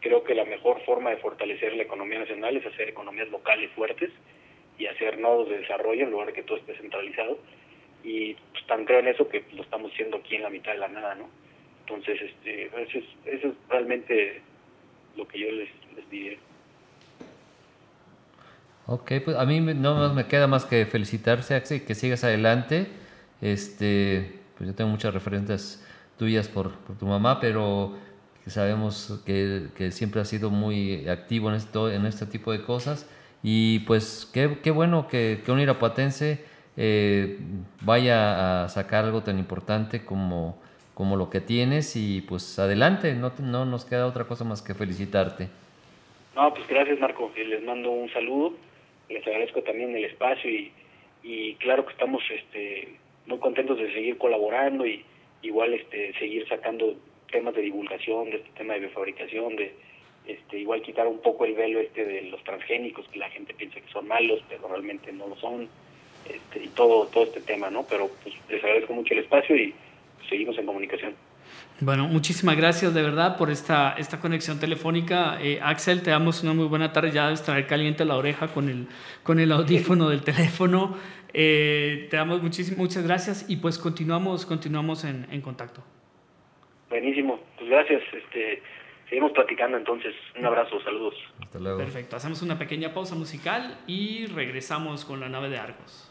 Creo que la mejor forma de fortalecer la economía nacional es hacer economías locales fuertes y hacer nodos de desarrollo en lugar de que todo esté centralizado. Y pues, tan creo en eso que lo estamos haciendo aquí en la mitad de la nada, ¿no? Entonces, este, eso es, eso es realmente lo que yo les, les diría. Ok, pues a mí no más me queda más que felicitarte, Axel, que sigas adelante. Este, pues yo tengo muchas referencias tuyas por, por tu mamá, pero sabemos que, siempre has sido muy activo en, esto, en este tipo de cosas. Y pues qué, bueno que, un irapuatense eh, vaya a sacar algo tan importante como, lo que tienes y pues adelante, no, no nos queda otra cosa más que felicitarte. No, pues gracias Marco, y les mando un saludo, les agradezco también el espacio y, y claro que estamos este, muy contentos de seguir colaborando y igual este, seguir sacando temas de divulgación de este tema de biofabricación, de este, igual quitar un poco el velo este de los transgénicos que la gente piensa que son malos, pero realmente no lo son, este, y todo, todo este tema, ¿no? Pero pues les agradezco mucho el espacio y seguimos en comunicación. Bueno, muchísimas gracias de verdad por esta, esta conexión telefónica. Eh, Axel, te damos una muy buena tarde. Ya debes traer caliente la oreja con el, con el audífono del teléfono. Eh, te damos muchísimas muchas gracias y pues continuamos, continuamos en, en contacto. Buenísimo, pues gracias, este, seguimos platicando entonces, un abrazo, saludos. Hasta luego. Perfecto, hacemos una pequeña pausa musical y regresamos con la nave de Argos.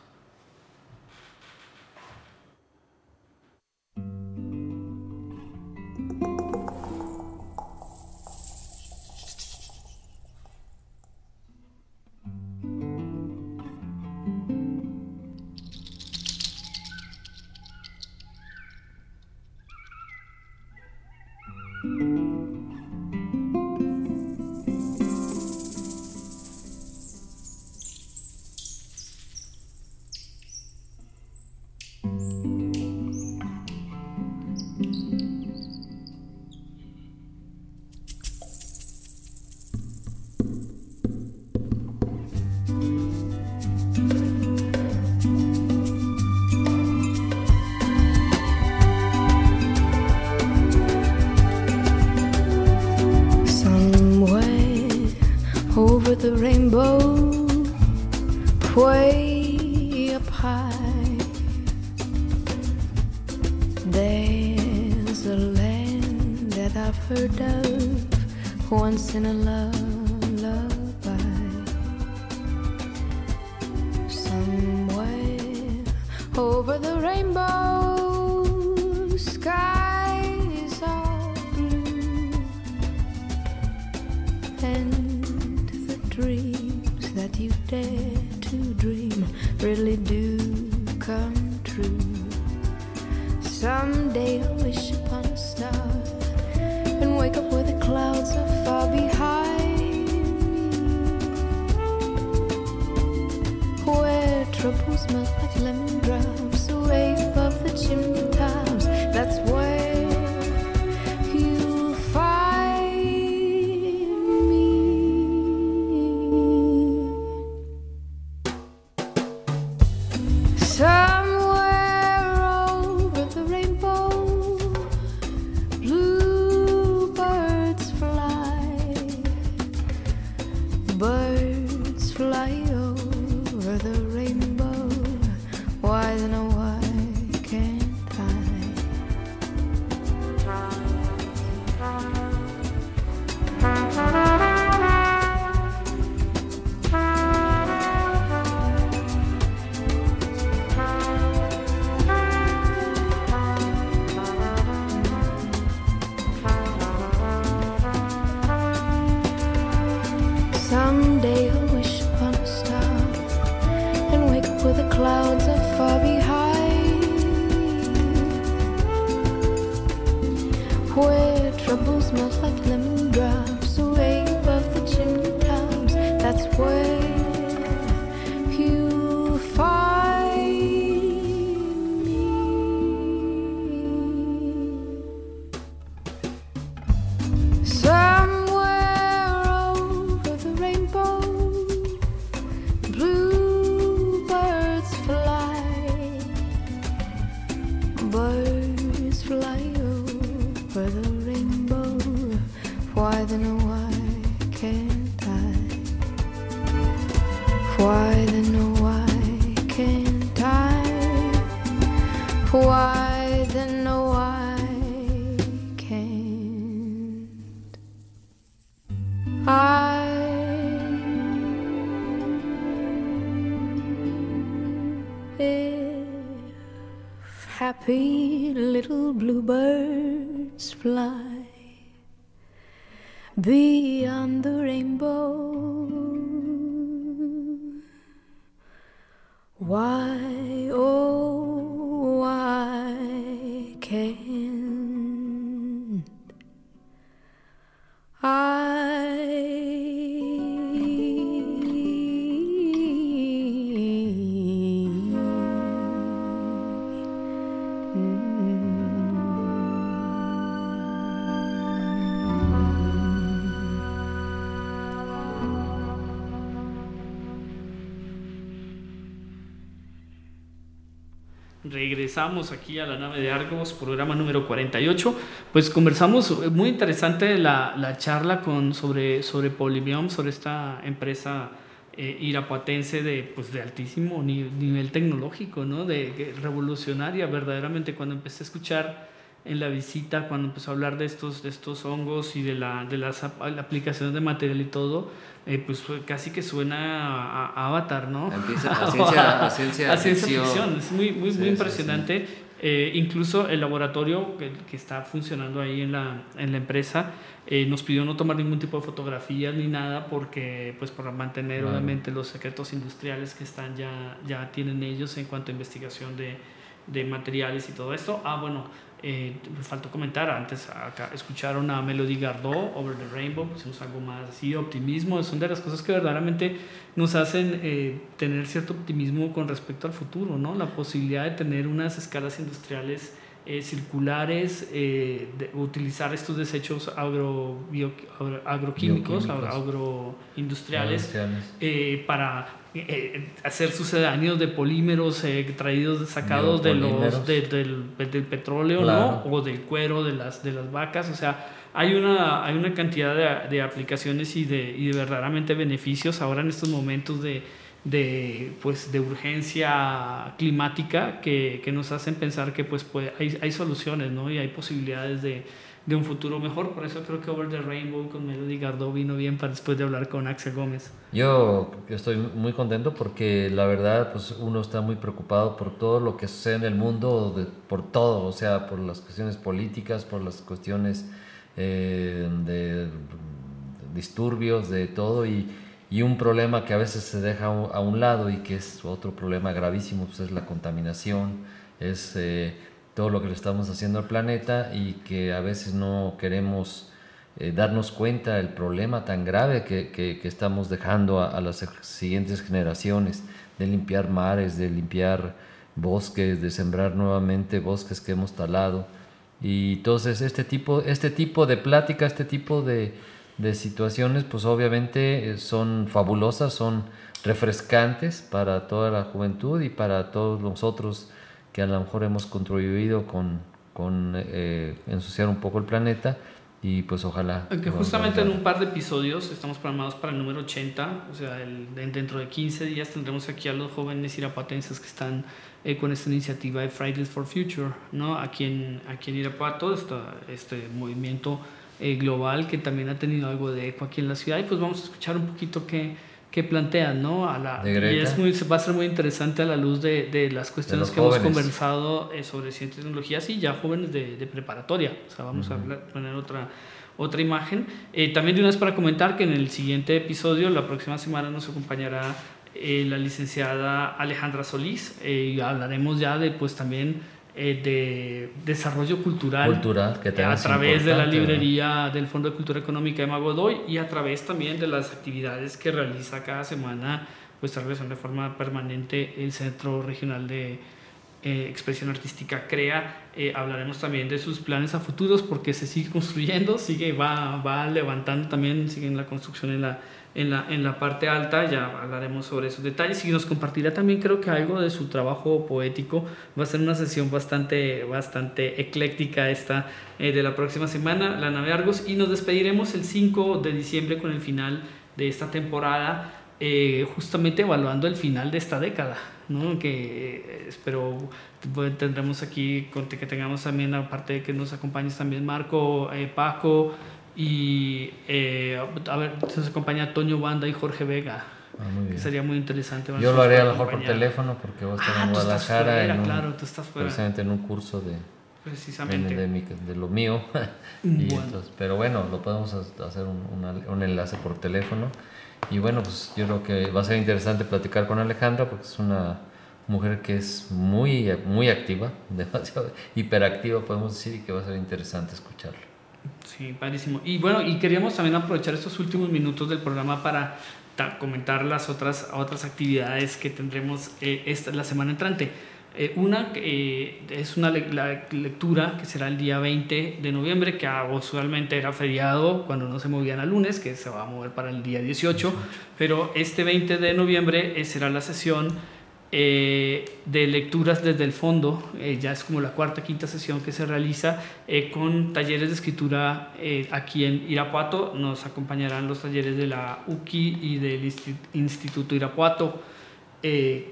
dove once in a love. perlu ber Regresamos aquí a la nave de Argos, programa número 48. Pues conversamos, eh, muy interesante la, la charla con, sobre, sobre Polybiom, sobre esta empresa eh, irapuatense de, pues, de altísimo ni- nivel tecnológico, ¿no? de, revolucionaria verdaderamente. Cuando empecé a escuchar en la visita, cuando empezó a hablar de estos, de estos hongos y de, la, de las ap- aplicaciones de material y todo, eh, pues casi que suena a, a Avatar, ¿no? Empieza a ciencia- a ciencia A ciencia ficción. ficción. Es muy, muy, Sí, muy sí, impresionante. Eh, incluso el laboratorio que, que está funcionando ahí en la, en la empresa eh, nos pidió no tomar ningún tipo de fotografías ni nada porque pues para mantener Claro. obviamente los secretos industriales que están ya, ya tienen ellos en cuanto a investigación de, de materiales y todo esto. Ah, bueno, eh, me faltó comentar antes, acá escucharon a Melody Gardot, Over the Rainbow, pusimos algo más así, optimismo, son de las cosas que verdaderamente nos hacen eh, tener cierto optimismo con respecto al futuro, ¿no? La posibilidad de tener unas escalas industriales eh, circulares, eh, de utilizar estos desechos agro, bio, agro- agroquímicos, agro- agroindustriales, Industriales. eh, para hacer sucedáneos de polímeros traídos, sacados de los, de- del, del petróleo, Claro. ¿no? O del cuero de las, de las vacas, o sea, hay una, hay una cantidad de, de aplicaciones y de, y de verdaderamente beneficios ahora en estos momentos de, de, pues, de urgencia climática que, que nos hacen pensar que pues, puede- hay, hay soluciones ¿no? y hay posibilidades de, de un futuro mejor. Por eso creo que Over the Rainbow con Melody Gardot vino bien para después de hablar con Axel Gómez. Yo estoy muy contento porque la verdad, pues uno está muy preocupado por todo lo que sucede en el mundo, por todo, o sea, por las cuestiones políticas, por las cuestiones eh, de disturbios, de todo, y, y un problema que a veces se deja a un- lado y que es otro problema gravísimo, pues es la contaminación, es eh, todo lo que le estamos haciendo al planeta y que a veces no queremos eh, darnos cuenta del problema tan grave que, que- que estamos dejando a, a las siguientes generaciones, de limpiar mares, de limpiar bosques, de sembrar nuevamente bosques que hemos talado. Y entonces este tipo, este tipo de plática, este tipo de, de situaciones, pues obviamente eh, son fabulosas, son refrescantes para toda la juventud y para todos nosotros que a lo mejor hemos contribuido con, con eh, ensuciar un poco el planeta y pues ojalá. Que justamente en un par de episodios estamos programados para el número 80, o sea, el- de- dentro de 15 días tendremos aquí a los jóvenes irapuatenses que están eh, con esta iniciativa de Fridays for Future, ¿no? Aquí en, aquí en Irapuato, esta, este movimiento eh, global que también ha tenido algo de eco aquí en la ciudad y pues vamos a escuchar un poquito qué, qué plantean, ¿no? A la, De y es muy, va a ser muy interesante a la luz de, de las cuestiones los que hemos jóvenes. conversado eh, sobre ciencia y tecnología, sí, ya jóvenes de, de preparatoria, o sea, vamos a hablar- poner otra otra imagen. Eh, también de una vez para comentar que en el siguiente episodio, la próxima semana, nos acompañará eh, la licenciada Alejandra Solís eh, y hablaremos ya de pues también eh, de desarrollo cultural, Cultural, que a través de la librería del Fondo de Cultura Económica de Magodoy y a través también de las actividades que realiza cada semana pues relación de forma permanente el Centro Regional de eh, Expresión Artística CREA. Eh, hablaremos también de sus planes a futuros porque se sigue construyendo, sigue, va, va levantando también, sigue en la construcción en la, en, la, en la parte alta, ya hablaremos sobre esos detalles y nos compartirá también creo que algo de su trabajo poético. Va a ser una sesión bastante, bastante ecléctica esta eh, de la próxima semana, la nave Argos, y nos despediremos el 5 de diciembre con el final de esta temporada eh, justamente evaluando el final de esta década, ¿no? que eh, espero pues, tendremos aquí, que tengamos también, aparte de que nos acompañes también Marco, eh, Paco y eh, a ver, nos acompaña Toño Banda y Jorge Vega, Ah, que sería muy interesante. Yo lo haré a lo mejor por teléfono porque voy a estar Ah, en estás Guadalajara fuera, en un- claro, tú estás fuera, precisamente en un curso de, precisamente. de, mi- de lo mío. Y Bueno. entonces- pero bueno, lo podemos ha- hacer un, una- un enlace por teléfono. Y bueno, pues yo creo que va a ser interesante platicar con Alejandra porque es una mujer que es muy, muy activa, demasiado hiperactiva, podemos decir, y que va a ser interesante escucharla. Sí, padrísimo. Y bueno, y queríamos también aprovechar estos últimos minutos del programa para ta- comentar las otras, otras actividades que tendremos eh, esta, la semana entrante. Eh, una eh, es una le- la lectura que será el día 20 de noviembre, que usualmente era feriado cuando no se movían a lunes, que se va a mover para el día 18, pero este 20 de noviembre eh, será la sesión eh, de lecturas desde el fondo, eh, ya es como la cuarta, quinta sesión que se realiza eh, con talleres de escritura aquí en Irapuato. Nos acompañarán los talleres de la UCI y del Insti- Instituto Irapuato. el,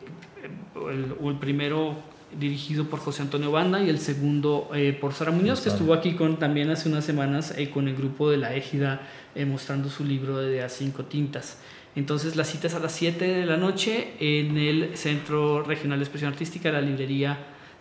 el primero dirigido por José Antonio Banda y el segundo por Sara Muñoz, que estuvo aquí con, también hace unas semanas con el grupo de la Égida mostrando su libro de A Cinco Tintas. Entonces la cita es a las 7 de la noche en el Centro Regional de Expresión Artística, la librería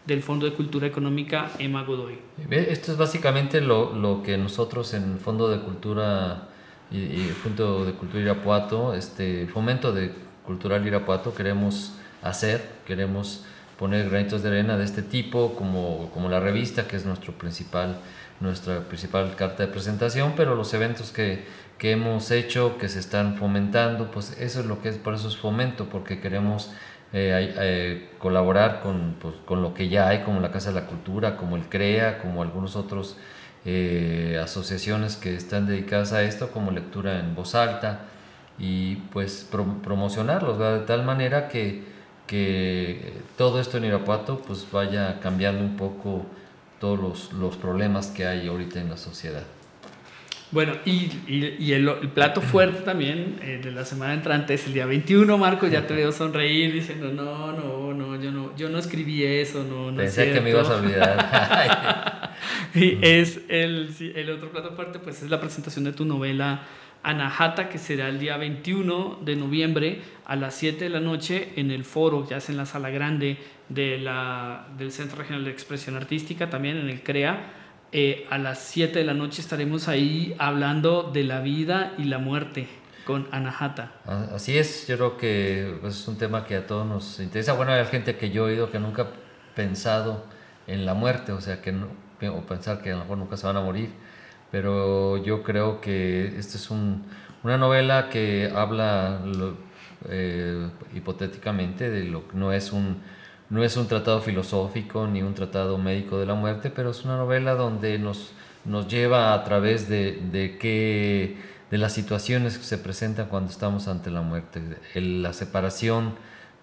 del Fondo de Cultura Económica Emma Godoy. Esto es básicamente lo, que nosotros en Fondo de Cultura y, y Fondo de Cultura Irapuato, este Fomento de Cultural Irapuato queremos hacer, queremos poner granitos de arena de este tipo como, como la revista que es nuestro principal nuestra principal carta de presentación, pero los eventos que, que hemos hecho, que se están fomentando, pues eso es lo que es, por eso es fomento, porque queremos eh, eh, colaborar con, pues, con, lo que ya hay, como la Casa de la Cultura, como el CREA, como algunos otros eh, asociaciones que están dedicadas a esto, como lectura en voz alta, y pues promocionarlos de tal manera que, que todo esto en Irapuato pues vaya cambiando un poco todos los, los problemas que hay ahorita en la sociedad. Bueno, y, y, el, plato fuerte también eh, de la semana entrante es el día 21, Marco, ya te veo sonreír diciendo, no, no, no, yo no, yo no escribí eso, no, no Pensé que me ibas a olvidar. y es el, el otro plato fuerte, pues es la presentación de tu novela Anahata, que será el día 21 de noviembre a las 7 de la noche en el foro, ya es en la sala grande del Centro Regional de Expresión Artística, también en el CREA eh, a las 7 de la noche estaremos ahí hablando de la vida y la muerte con Anahata. Así es, yo creo que pues, es un tema que a todos nos interesa. Bueno, hay gente que yo he oído que nunca ha pensado en la muerte, o sea, que no, o pensar que a lo mejor nunca se van a morir, pero yo creo que esta es un, una novela que habla eh, hipotéticamente de lo que no es un no es un tratado filosófico ni un tratado médico de la muerte, pero es una novela donde nos, nos lleva a través de, de, que, de las situaciones que se presentan cuando estamos ante la muerte. la separación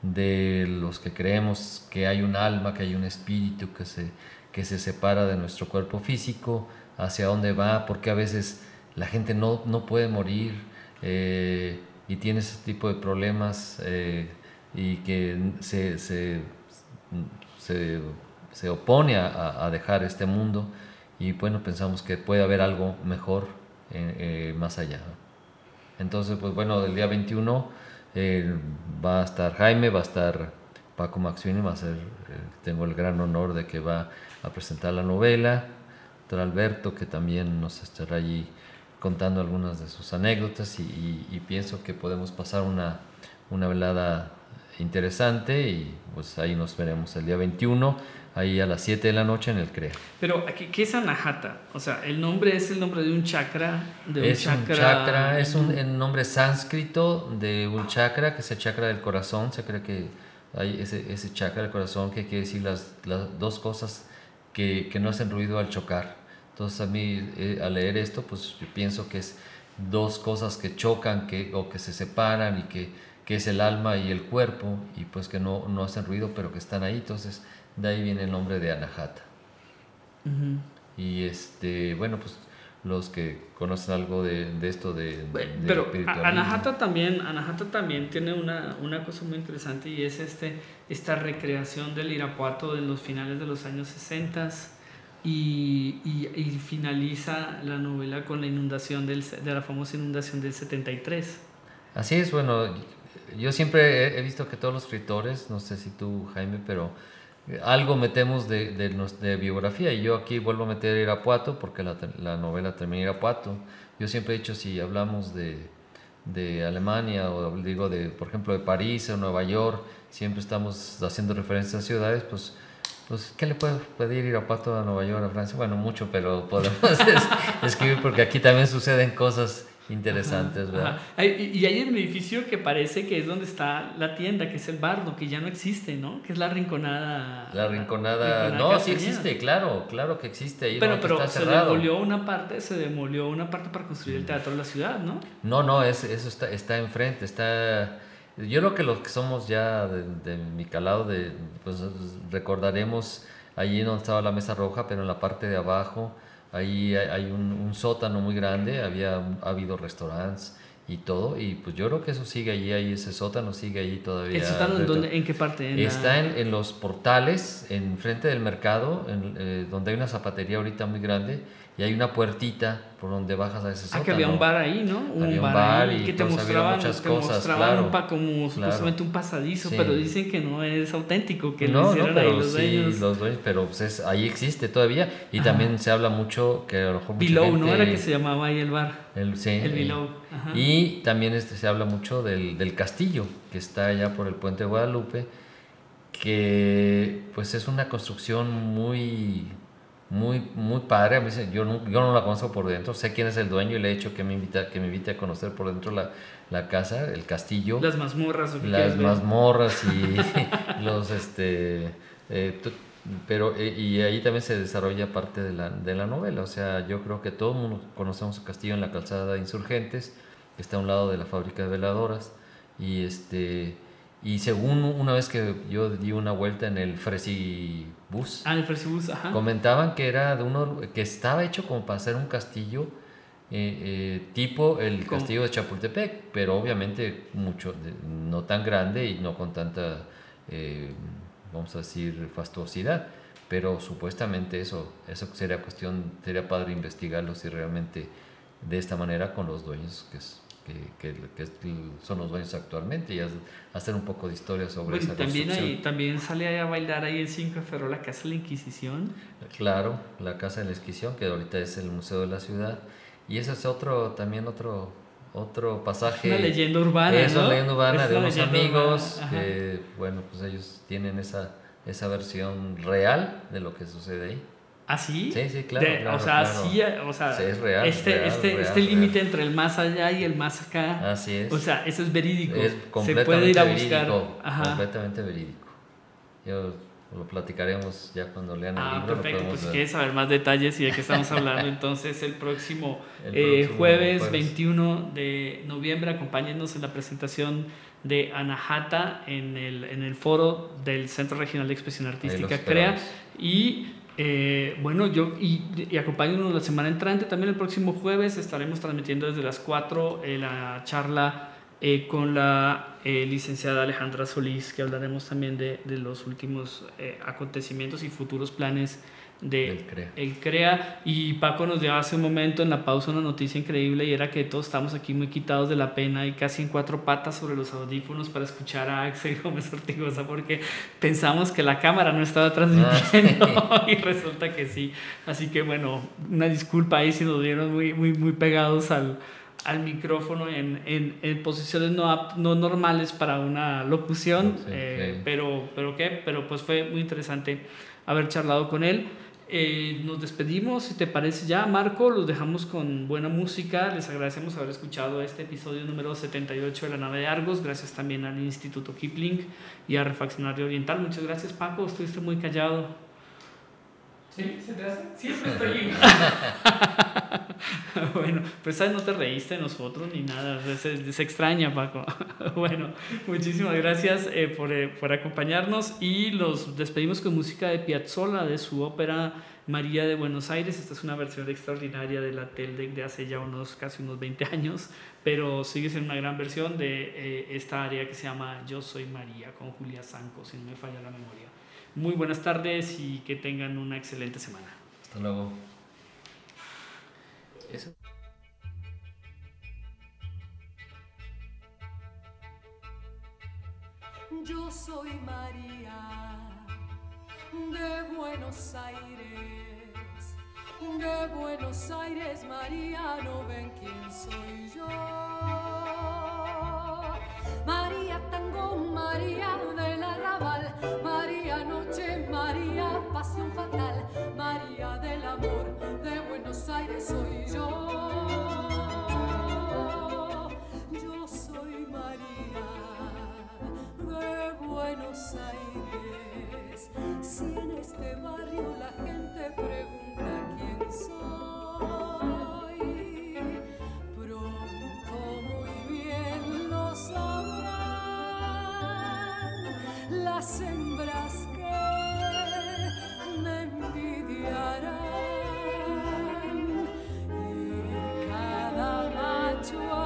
de los que creemos que hay un alma, que hay un espíritu que se, que se separa de nuestro cuerpo físico, hacia dónde va, porque a veces la gente no, no puede morir eh, y tiene ese tipo de problemas eh, y que se, se se, se opone a, dejar este mundo y bueno, pensamos que puede haber algo mejor eh, más allá. Entonces, pues bueno, el día 21 eh, va a estar Jaime, va a estar Paco Maxwini, va a ser, tengo el gran honor de que va a presentar la novela, estará Alberto que también nos estará allí contando algunas de sus anécdotas y, y, y pienso que podemos pasar una, una velada interesante y pues ahí nos veremos el día 21, ahí a las 7 de la noche en el CREA. Pero, ¿qué, es Anahata? O sea, el nombre es el nombre de un chakra. De es un chakra, es un el nombre sánscrito de un chakra, que es el chakra del corazón, se cree que hay ese, ese chakra del corazón que quiere decir las, las dos cosas que, que, no hacen ruido al chocar. Entonces a mí eh, al leer esto, pues yo pienso que es dos cosas que chocan que, o que se separan y que que es el alma y el cuerpo, y pues que no, no hacen ruido, pero que están ahí. Entonces, de ahí viene el nombre de Anahata. Y este, bueno, pues los que conocen algo de, de esto de, pero Anahata también Anahata también tiene una, una, cosa muy interesante y es este esta recreación del Irapuato en los finales de los años 60 y, y, y finaliza la novela con la inundación del, de la famosa inundación del 73 así es bueno yo siempre he visto que todos los escritores, no sé si tú Jaime, pero algo metemos de, de, de biografía y yo aquí vuelvo a meter Irapuato porque la, la novela termina Irapuato. Yo siempre he dicho si hablamos de, de Alemania o digo de, por ejemplo, de París o Nueva York, siempre estamos haciendo referencias a ciudades, pues pues, ¿qué le puedo pedir Irapuato a Nueva York, a Francia? Bueno, mucho, pero podemos escribir porque aquí también suceden cosas interesantes, ¿verdad? Y hay un edificio que parece que es donde está la tienda, que es el bardo, que ya no existe, ¿no? Que es la rinconada. La rinconada, no, sí existe, claro, claro que existe. Ahí pero pero se demolió una parte, se demolió una parte para construir el teatro de la ciudad, ¿no? No, no, es, eso está, está enfrente, está... Yo creo que los que somos ya de, de mi calado, de, pues recordaremos allí donde estaba la mesa roja, pero en la parte de abajo Ahí hay un, sótano muy grande, había ha habido restaurantes y todo, y pues yo creo que eso sigue allí, ahí ese sótano sigue allí todavía. ¿El sótano en, dónde, en qué parte? Está en, en, los portales, en frente del mercado, en, eh, donde hay una zapatería ahorita muy grande, y hay una puertita por donde bajas a ese sótano. Ah, que había un bar ahí, ¿no? Un bar, y que te mostraban, muchas cosas, claro, un como supuestamente un pasadizo, pero dicen que no es auténtico, que no, lo hicieron no, pero ahí los sí, dueños. los dueños, pero pues ahí existe todavía y también se habla mucho que a lo mejor Below, gente, ¿no? Era que se llamaba ahí el bar. El, sí, el Below. Ajá. Y también este, se habla mucho del, del castillo que está allá por el puente de Guadalupe, que pues es una construcción muy muy, muy padre. A mí se- yo, no, yo no la conozco por dentro, sé quién es el dueño y le he dicho que me, invita, que me invite a conocer por dentro la, la casa, el castillo Las mazmorras. o las mazmorras y los este eh, pero eh, y ahí también se desarrolla parte de la, de la novela o sea yo creo que todo el mundo conocemos el castillo en la calzada de Insurgentes que está a un lado de la fábrica de veladoras y este y según una vez que yo di una vuelta en el Fresibus Ah, el ajá. comentaban que era de uno que estaba hecho como para hacer un castillo eh, eh, tipo el castillo de Chapultepec, pero obviamente mucho no tan grande y no con tanta eh, vamos a decir fastuosidad, pero supuestamente eso eso sería cuestión sería padre investigarlo si realmente de esta manera con los dueños que es- que, que- son los dueños actualmente y hacer un poco de historia sobre Bueno, esa también, ahí, también sale a bailar ahí en 5 de Ferrol, la Casa de la Inquisición. Claro, la Casa de la Esquición, que ahorita es el Museo de la Ciudad. Y ese es otro, también otro, otro pasaje. Una leyenda urbana, Es una ¿no? leyenda urbana Es de unos amigos que, bueno, pues ellos tienen esa, esa versión real de lo que sucede ahí. ¿Ah, sí? Sí, claro, De- claro, o sea, claro. sí, o sea, Sí, es real, este, real, este, real, este límite entre el más allá y el más acá. Así es. O sea, eso es verídico. es Se completamente puede ir a buscar. verídico. Ajá. Completamente verídico. Yo lo platicaremos ya cuando lean el Ah, libro. perfecto. Pues si quieres saber más detalles y de qué estamos hablando, entonces el próximo, El eh, próximo jueves, jueves. 21 de noviembre, acompáñenos en la presentación de Anahata en el, en el foro del Centro Regional de Expresión Artística CREA. Y eh, bueno, yo y, y la semana entrante. También el próximo jueves estaremos transmitiendo desde las 4 eh, la charla eh, con la licenciada Alejandra Solís, que hablaremos también de, los últimos acontecimientos y futuros planes de Del CREA. el CREA. Y Paco nos dio hace un momento en la pausa una noticia increíble y era que todos estamos aquí muy quitados de la pena y casi en cuatro patas sobre los audífonos para escuchar a Axel Gómez Ortigosa porque pensamos que la cámara no estaba transmitiendo y resulta que sí. Así que bueno, una disculpa ahí si nos vieron muy, muy, muy pegados al, al micrófono en, en, en posiciones no, no normales para una locución, Sí, eh, sí. pero, pero qué, pero pues fue muy interesante haber charlado con él. Eh, nos despedimos, si te parece ya, Marco, los dejamos con buena música. Les agradecemos haber escuchado este episodio número 78 de la nave de Argos. Gracias también al Instituto Kipling y a Refaccionario Oriental. Muchas gracias, Paco. Estuviste muy callado. ¿Sí? ¿Se te hace? Siempre estoy. bueno, pues ¿sabes? no te reíste de nosotros ni nada. Se, se extraña, Paco. bueno, muchísimas gracias eh, por, eh, por acompañarnos y los despedimos con música de Piazzolla de su ópera María de Buenos Aires. Esta es una versión extraordinaria de la Teldec de hace ya unos casi unos 20 años, pero sigue siendo una gran versión de eh, esta área que se llama Yo Soy María con Julia Sanco, si no me falla la memoria. Muy buenas tardes y que tengan una excelente semana. Hasta luego. Eso. Yo soy María de Buenos Aires, de Buenos Aires, María, no ven quién soy yo. María Tango, María del Arrabal, María De Buenos Aires soy yo. Yo soy María de Buenos Aires. Si en este barrio la gente pregunta quién soy, pronto muy bien lo sabrán las hembras que me envidiarán macho a